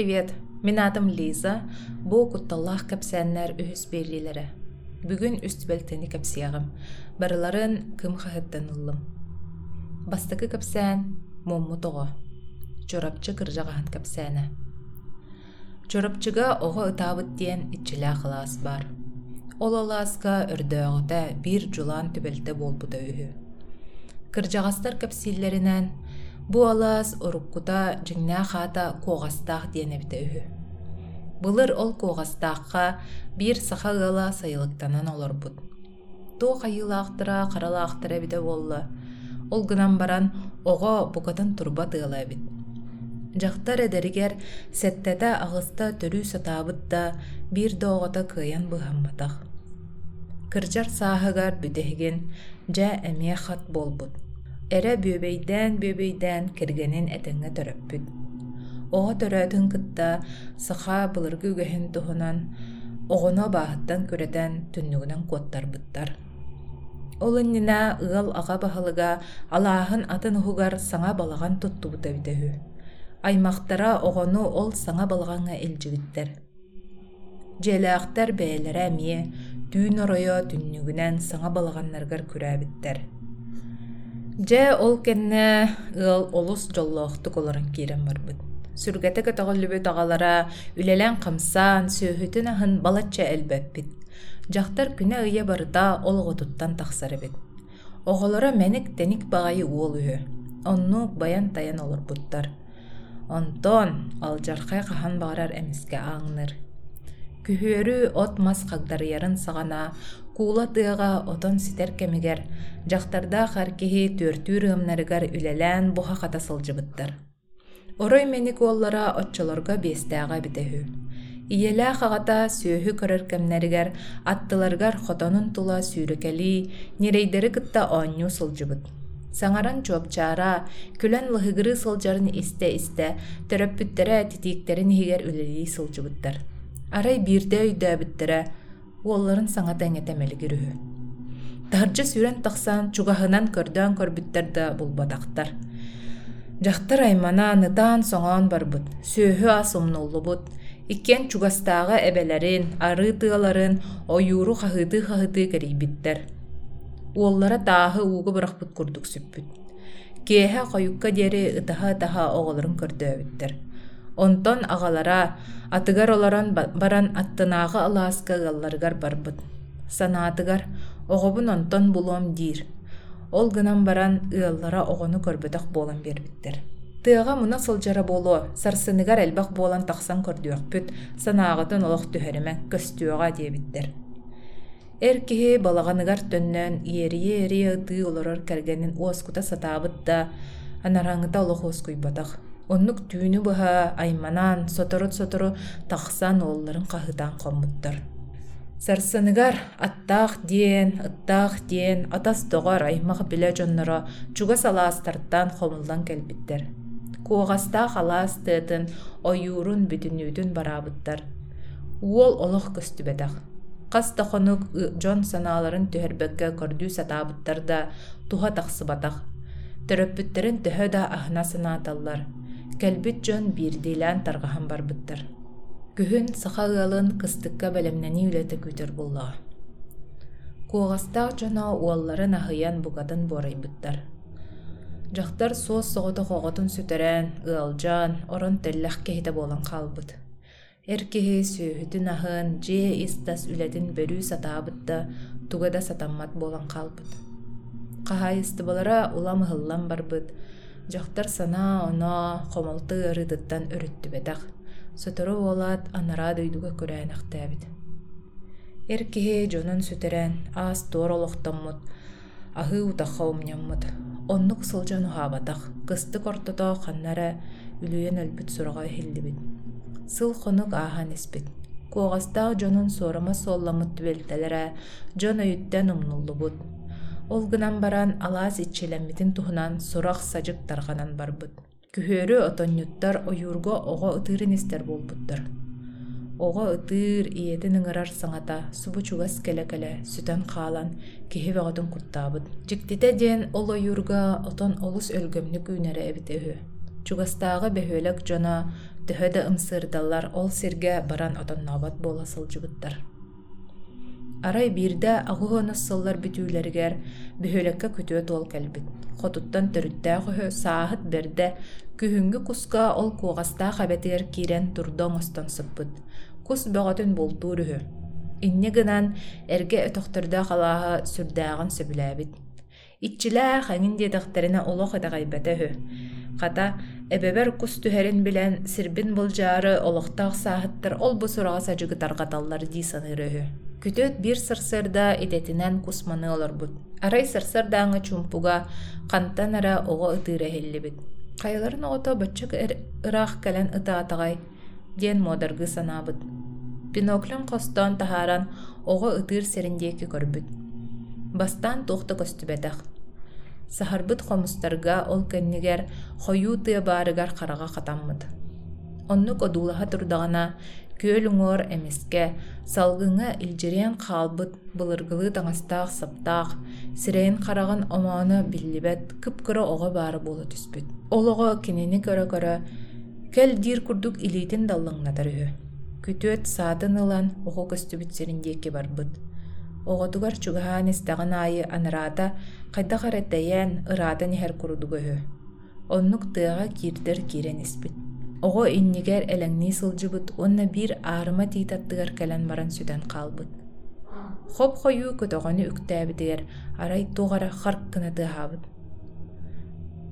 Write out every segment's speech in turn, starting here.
привет. Мен атым Лиза. Бу кутталлах капсаннар үһүс берлилере. Бүгүн үстүбелтени капсиягым. Барыларын кым хаһыттан ыллым. Бастакы капсан момму того. Чорапчы кыржагахан капсана. Чорапчыга ого ытаабыт диэн итчилää халаас бар. Ол бир жулаан түбелте болбута үһү. Кыржагастар капсиллеринен Бу алаас уруккута жиңнää хаата куоҕастаах диэнэбитэ үһү. Былыр ол куоҕастаахха биир саха ыала сайылыктанан олорбут. Туу хайылаахтара харалаахтара бите буолла. Ол гынан баран ого букатын турба тыала бит. Жактар эдеригер сеттете агыста төрүү сатаабыт да биир доогота кыйан быһамматах. Кыржар сааһыгар бүтэһиген жа эмиэ хат. Эрэ бүөбэйдэн бүөбэйдэн киргенин этеңҥэ төрөппүт. Оҕо төрөөтүн кытта сыха былыргы үгэһин туһунан оҕоно бааһыттан күрэтэн түннүгүнэн куоттарбыттар. Ол иннина ыал аға баһылыга алааһын атын уһугар саҥа балаган туттубута битэһү. Аймахтара оҕону ол саҥа балгаҥҥа илдьибиттэр. Дьиэлээхтэр бэйэлэрэ эмиэ түүн оройо түннүгүнэн саҥа балаганнаргар күрээбиттэр. Дьэ ол кэннэ ыал олус жоллоохтук олорон киирэн барбыт. Сүргэтэ көтөҕөллүбүт аҕалара үлэлэн хамсаан сөөһүтүн аһын балачча элбэппит. Дьахтар күнэ ыйа барыта олоҕотуттан тахсарыбыт. Оҕолора мэник тэник баҕайы уол үһү. Оннук баян таян олорбуттар. Онтон алжархай хаһан баҕарар эмиске ааҥныр. Күһүөрү от мас хагдарыярын саҕана куула тыаға отон ситер кемигер, жақтарда харкиһи түөртүүр ымнарыгар үлэлээн буха хата сылжыбыттар. Орой мени куоллара отчолорго биэстээҕэ битэһү. Иелää хагата сөөһү көрөр кэмнэригэр аттыларгар хотонун тула сүүрөкэли, нирейдери кытта оонньуу сылжыбыт. Саңаран чуопчаара, күлэн лыһыгырыы сылжарын истэ-истэ, төрөппүттэрэ титииктерин иһигэр үлэлии сылжыбыттар. Арай биирдэ өйдөөбүттэрэ, уолларын саңата эҥэтэмэлигир үһү. Таржы сүрэн тахсан чугаһынан көрдөөн көрбүттэр да булбатахтар. Жахтар аймана нытаан соҥоон барбыт, сөөһү ас умнуллубут, иккен чугастааға эбелерин, ары тыаларын, оюру хаһыты хаһыты кэрийбиттэр. Уоллара тааһы уугу бырахпыт курдук сүппүт. Киэһэ хойукка диэри ытаха-ытаха оҕолорун көрдөөбүттэр. Онтон аҕалара атыгар олорон баран аттынааҕы алааска ыалларыгар барбыт. Санаатыгар оҕобун онтон булуом диир. Ол гынан баран ыаллара оҕону көрбөтөх буолан биэрбиттэр. Тыаға муна сылжара болуо, сарсыныгар элбах буолан тахсан көрдүөхпүт, санааҕытын олох түһэримэ көстүөҕа диэбиттэр. Эр киһи балаҕаныгар төннөн иерие-эрие ытыы олорор кэргэнин уоскута сатаабыт да анараңыта олох уоскуйбатах. Оннук түүнү быһа айманан сотору-сотору тахсан уолларын хаһытаан хоммуттар. Сарсыныгар аттаах диэн, ыттаах диэн, атас тоҕор аймах билэ дьонноро чуга салаастартан хомуллан кэлбиттэр. Куоҕастаах алаас тыатын ойуурун бүтүнүүтүн бараабыттар. Уол олох көстүбэтэх. Хас тохонук дьон санааларын түһэрбэккэ көрдүү сатаабыттар да туха тахсыбатах. Төрөппүттерин төһө да ахна санааталлар. Кэлбит дьон биирдиилээн таргахан барбыттар. Күһүн саха ыалын кыстыкка бэлэмнэни үлэтэ күтөр буллаа. Куоҕастаах дьоно уолларын аһыйан бугатын буорайбыттар. Дьахтар суос соҕото хоҕотун сүтэрэн, ыалдьаан, орон теллэх киһитэ буолан хаалбыт. Эр киһи сүүһүтүн аһын дьиэ истас үлэтин бөрүү сатаабытта тугада сатаммат буолан хаалбыт. Хаһаайыстыбалара улам ыһыллан барбыт, дьахтар санаа оноо хомолту ырытыттан өрүттүбэтэх, сотору уолаат анараа дойдуга көрөөнэхтээбит. Эр киһи дьонун сүтэрэн аас туор олохтоммут, аһыы утахха умняммыт, оннук сылдьан уһаабатах, кыстык ортото ханнара үлүйэн өлбүт сураҕа иһиллибит. Сыл хонук ааһан испит. Куоҕастаах дьонун суорама суолламмыт түбэлтэлэрэ, дьон өйүттэн умнуллубут. Ол гынан баран алаас итчилэммитин туһунан сурах сажык тарганан барбыт. Күһөөрү отонньуттар ойуурго оҕо ытыырын истер буолбуттар. Оҕо ытыыр иэтин ыҥырар саҥата субу чугас кэлэ-кэлэ сүтэн хаалан киһи бэҕотун куттаабыт. Дьиктите диэн ол ойуурга отон олус өлгөмнү күүнэрэ эбит үһү. Чугастааҕы бөһүөлэк дьона төһө да ымсырдаллар ол сиргэ баран отоннобот буола сылдьыбыттар арай биирдэ агуһуону сыллар бүтүүлэригэр бүһүлекке күтүө туол кэлбит. Хотуттан төрүттää көһө сааһыт бердэ күһүҥҥү куска ол куоҕастаах абетигэр киирэн турдоҥ остон сыппыт. Кус бөҕөтүн бултуур үһү инне гынан эрге өтөхтөрдөө халааһа сүрдээҕин сөбүлээбит. Иччилээх эҥин диэтэхтэринэ олох эдэҕайбэtä үһү. Хата эбэбэр кус түһэрин билэн сирбин булдьаары олохтаах сааһыттар ол бу сураҕа садьыгытарҕаталлар дии саныыр күтөт бир сырсырда идетинэн кусманы олорбут арай сырсырдааҥы чумпуга хантан ара оҕо ытыыра эһиллибит хайыларын оҕото баччык ыраах кэлэн ытаатаҕай диэн модаргы санаабыт биноклен хостон таһааран оҕо ытыыр сериндиэки көрбүт бастаан туохта көстүбэтэх саһарбыт хомустарга ол кэннигэр хойуу баарыгар хараҕа хатаммыт оннук одуулаһа турдаҕына күөл уҥуор эмиске. Салгыҥа илдьэриэн хаалбыт былыргылыы таҥастаах саптаах. Сирэйин хараган омооно биллибэт кыпкыра оҕо баары буола түспүт. Ол оҕо кинини көрө-көрө кэл диир курдук илиитин даллыҥнатар үһү күтүөт саатын ылан оҕо көстүбүт сириндиэки барбыт. Оҕотугар чугаһаан истэҕин аайы анараата хайдах эрэttäйэн ыраата иһэр курдук үһү оннук тыаҕа киирдер киирэн испит Оҕо иннигэр элэҥнии сылдьыбыт уонна биир аарыма тиитаттыгар кэлэн баран сүтэн хаалбыт. Хоп хойуу көтөҕөнү үктээбитигэр арай туҕара харк кына тыаһаабыт.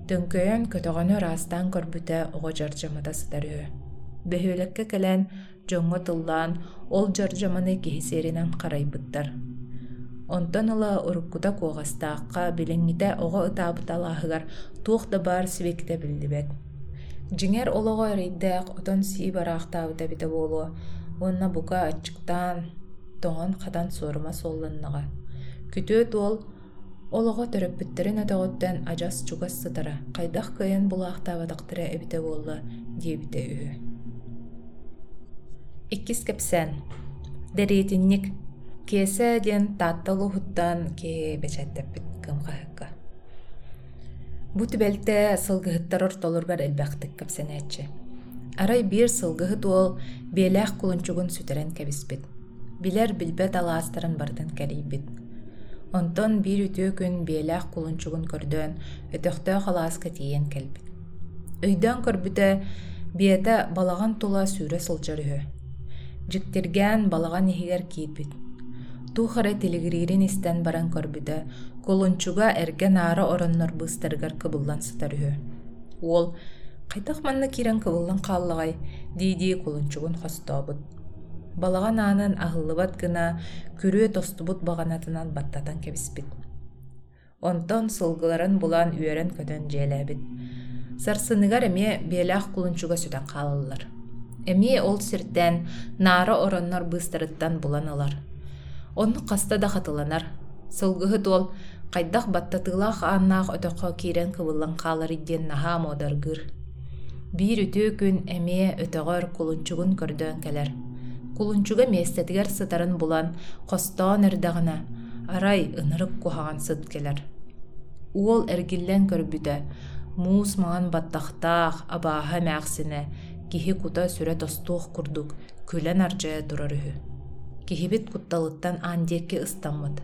Төҥкөйөн көтөҕөнү раастаан көрбүтэ оҕо дьардьамата сытар үһү бөһүөлекке кэлэн дьоҥҥо тыллаан ол дьардьаманы киһисиэринэн харайбыттар. Онтон ыла уруккута куоҕастаахха билиҥҥите оҕо ытаабыта алааһыгар туох да баар сибеките билдибэт Дьиҥэр олоҕо эрийдээх отон сии бараахтаабыта бите буолуо уонна бука аччыктаан тоҥон хатан суорума суолланнаҕа күтүө туол олоҕо төрөппүттэрин өтөҕөттөн адьас чугас сытара хайдах кыйын булаахтаабатахтара эбите буолла диэбите үһү иккис кэпсэн дэриэтинник киэсэ диэн таатталу хуттан киһи бэчэттэппит кымхаһыкка Бу түбэлтэ сылгыһыттар ортолургар элбэхтик кэпсэнээччи. Арай биир сылгыһыт уол биэлээх кулунчугун сүтэрэн кэбиспит. Билэр билбэт алаастарын бардын кэлийбит. Онтон биир үтүө күн биэлээх кулунчугун көрдөөн өтөхтөө халааска тиийэн кэлбит. Өйдөөн көрбүтэ биэtä балаган тула сүүрэ сылдьар үһү. Дьиктиргээн балаган иһигэр киирбит. Тухары тилигиририн истэн баран көрбүтэ Кулунчуга эрге наара ороннор быстарыгар кыбыллан сытар үһү. Ол кайтах манна кирен кыбыллан хааллагай дийди кулунчугун хостообут. Балаган аанан ахыллыбат гына күрүө тостубут баганатынан баттатан кебиспит. Онтон сылгыларын булан үөрен көтөн жээлэбит. Сарсыныгар эме белах кулунчуга сүтен хаалылар. Эми ол сиртен наара ороннор быстарыттан буланылар. Онну каста да хатыланар. Сылгыһы туол Хайдах баттатыылаах ааннаах өтөкхө киирэн кыбыллан хаалар иддиэн наһаа модаргыр. Биир үтүү күн эмие өтөҕөр кулунчугун көрдөөн келер. Кулунчуга местетигер сытарын булан хостоон эрдэҕина арай ынырык кухаан сыт келер. Уол эргиллен көрбүтэ муус маан баттахтаах абааһа мээхсине киһи кута сүрэ тостуох курдук күлэн ардьая турар. Киһибит кутталыттан аандиекки ыстаммыт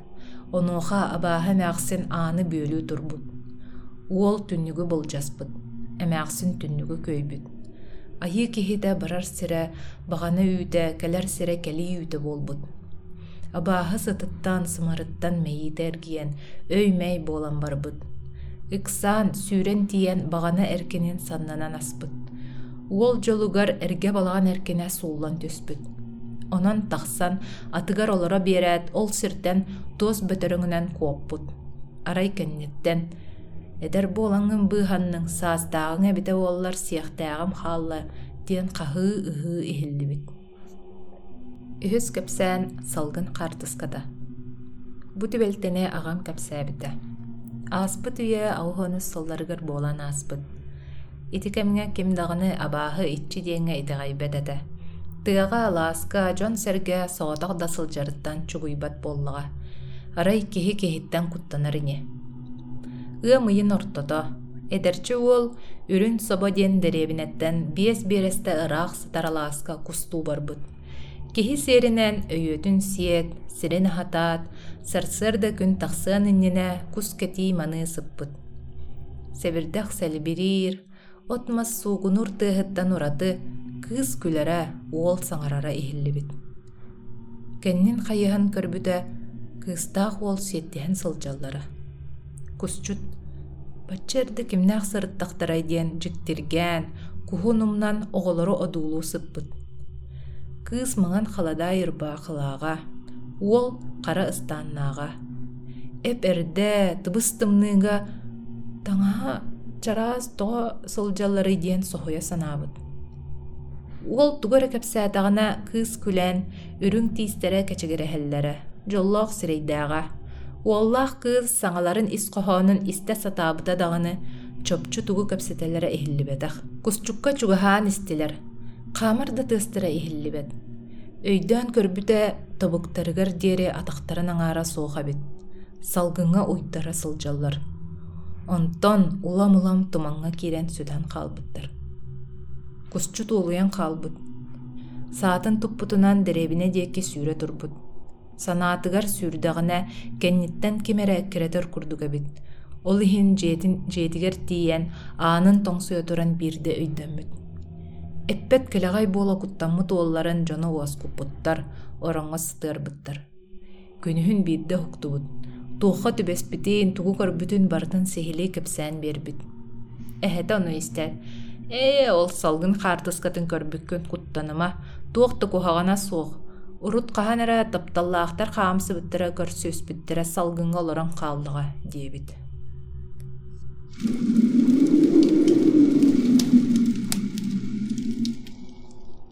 онуоха абааһа эмээхсин ааны бүөлүү турбут. Уол түннүгү болжаспыт эмээхсин түннүгү көйбүт. Айыы киһитэ барар сирэ баҕана үүтэ кэлэр сирэ кэлии үүтэ буолбут. Абааһы сытыттан сымарыттан мэйиитэ эргиэн өймэй буолан барбыт. Ыксаан сүүрэн тиийэн баҕана эркинин саннанан аспыт. Уол дьолугар эргэ балаан эркине сууллан түспүт Онон тахсан атыгар олоро биэрээт ол сиртен туос бөтөрөҥүнэн куоппут. Арай кэнниттен. Эдер буолаңын быыханның саастааҕың эбите уоллар сиэхтээҕим хаалла диэн хаһыы ыһыы иһиллибит. Үһүс кэпсээн салгын хартыската. Бу түбэлтене аҕам кэпсээбитэ. Ааспыт үйэ ауһонус сылларыгар буолан ааспыт. Итикэмиҥэ кимдағыны абааһы итчи диэҥэ итеҕайбэт этэ. Тыаға алааска дьон сэргэ соҕотох да сылдьарыттан чугуйбат буоллаҕа. Арай киһи киһиттэн куттанар ине. Ыа мыйын ортото, Эдерчи уол үрүн собо диэн деребинеттен биэс биэрэстэ ыраах сытаралааска кустуу барбыт. Киһи сиэринэн өйөтүн сиет, сирин хатаат, сарсырда күн тахсыан иннене кус кетии маны сыппыт. Сәбирдәх сәлбирир, отмас сугунур тыһыттан ураты, кыыс күләрә уол саңарара иһиллибит. Кэннин хайыһан көрбүтэ кыыстаах уол сиэттиһэн сылдьаллара. Кусчут Баччарды кимнээх сырыттахтарай диэн дьиктиргээн, куһунумнан оҕолоро одуулуу сыппыт. Кыыс маҥан халадаа йырбаа хылааҕа, уол хара ыстааннааҕа. Эп эрдэ тыбыстымныыга таҥаһа чараас тоҕо сылдьаллары диэн соһуя санаабыт. Уол тугара кэпсээтэҕинэ кыыс күлэн үрүң тиистерэ кэчигирэһэллэрэ, дьоллоох сирэйдээҕэ Уоллаах кыыс саҥаларын ис хоһоонун истэ сатаабыта даҕаны чопчу тугу көпсетеллere иһиллибэтэх. Кусчукка чугаһаан истилэр. Хаамар да тыыстыра иһиллибэт. Өйдөөн көрбүтэ тобуктарыгар диэри атахтарын аңаара суохабит. Салгыңа уйдара сылдьаллар. Онтон улам-улам тумаңга кирен сүдэн хаалбыттар. Кусчу туулуян хаалбыт. Саатын туппутунан деребине диэки сүүрэ турбут. Санаатыгар сүрдэҕинэ кэнниттэн кимэрэ киретер курдугабит ол иһин дьиэтигэр тиийэн аанын тоҥсуйотуран биирдэ өйдөммүт эппет кэлэҕэй буола куттаммыт уолларын дьоно уоскуппуттар ороҥҥо сытыарбыттар күнүһүн биирдэ хуктубут. Туохха түбэспитиин тугу көрбүтүн бартын сихили кэпсээн биэрбит. Эһэтэ ону истэр ээ ол салгын хаартыскатын көрбүккүн куттаныма туохта куһаҕана суох. Урут хаан эрэ тапталлаахтар хаамсыбыттара көрсүөспүттэрэ салгыңа олорон хааллыга диэбит.